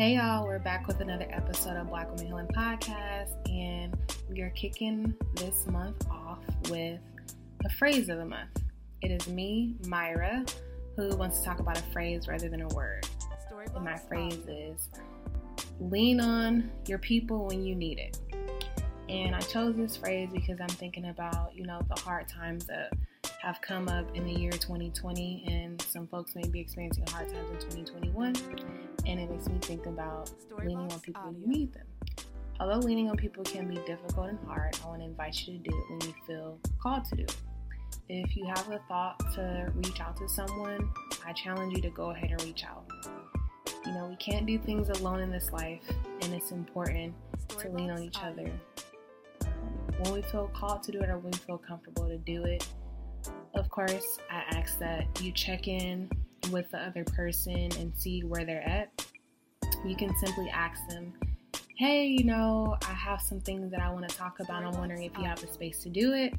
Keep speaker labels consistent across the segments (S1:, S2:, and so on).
S1: Hey y'all, we're back with another episode of Black Womxn Healing Podcast, and we are kicking this month off with a phrase of the month. It is me, Myra, who wants to talk about a phrase rather than a word. And my phrase is lean on your people when you need it. And I chose this phrase because I'm thinking about, you know, the hard times that have come up in the year 2020, and some folks may be experiencing hard times in 2021. And it makes me think about leaning on people when you need them. Although leaning on people can be difficult and hard, I want to invite you to do it when you feel called to do it. If you have a thought to reach out to someone, I challenge you to go ahead and reach out. You know, we can't do things alone in this life, and it's important to lean on each other. when we feel called to do it or when we feel comfortable to do it, of course, I ask that you check in with the other person and see where they're at. You can simply ask them, hey, you know, I have some things that I want to talk about. I'm wondering if you have the space to do it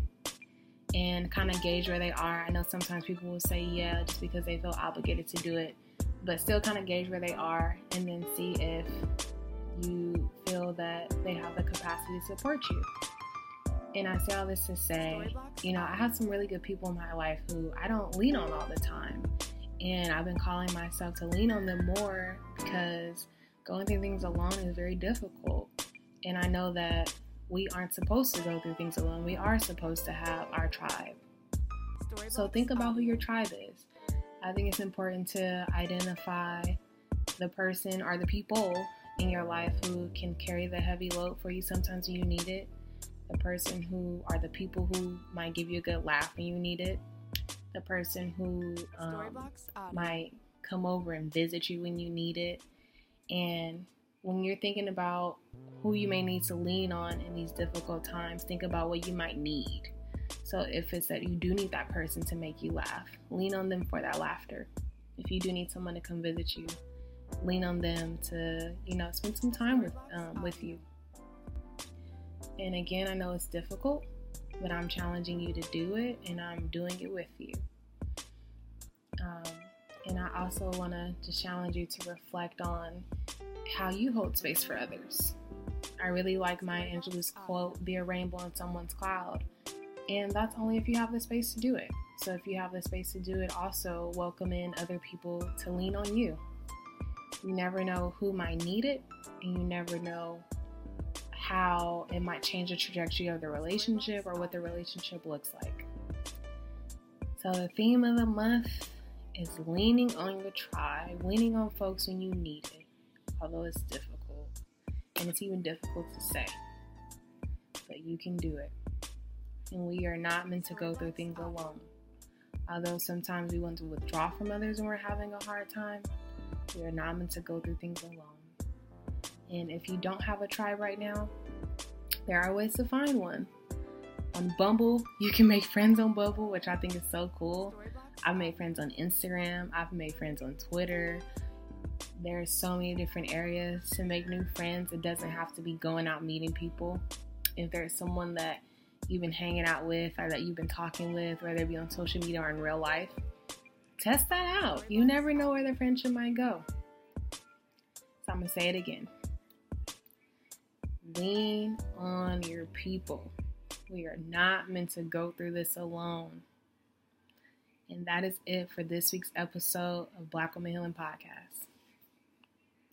S1: and kind of gauge where they are. I know sometimes people will say yeah just because they feel obligated to do it, but still kind of gauge where they are and then see if you feel that they have the capacity to support you. And I say all this to say, you know, I have some really good people in my life who I don't lean on all the time. And I've been calling myself to lean on them more because going through things alone is very difficult. And I know that we aren't supposed to go through things alone. We are supposed to have our tribe. So think about who your tribe is. I think it's important to identify the person or the people in your life who can carry the heavy load for you sometimes when you need it the person who are the people who might give you a good laugh when you need it, the person who um, might come over and visit you when you need it. And when you're thinking about who you may need to lean on in these difficult times, think about what you might need. So if it's that you do need that person to make you laugh, lean on them for that laughter. If you do need someone to come visit you, lean on them to, you know, spend some time with um, with you. And again, I know it's difficult, but I'm challenging you to do it and I'm doing it with you. Um, and I also want to just challenge you to reflect on how you hold space for others. I really like Maya Angelou's quote, be a rainbow in someone's cloud. And that's only if you have the space to do it. So if you have the space to do it, also welcome in other people to lean on you. You never know who might need it, and you never know how it might change the trajectory of the relationship or what the relationship looks like. So, the theme of the month is leaning on your tribe, leaning on folks when you need it, although it's difficult. And it's even difficult to say. But you can do it. And we are not meant to go through things alone. Although sometimes we want to withdraw from others when we're having a hard time, we are not meant to go through things alone. And if you don't have a tribe right now, there are ways to find one. On Bumble, you can make friends on Bumble, which I think is so cool. I've made friends on Instagram, I've made friends on Twitter. There are so many different areas to make new friends. It doesn't have to be going out meeting people. If there's someone that you've been hanging out with or that you've been talking with, whether it be on social media or in real life, test that out. You never know where the friendship might go. So I'm going to say it again lean on your people. We are not meant to go through this alone. And that is it for this week's episode of Black Womxn Healing Podcast.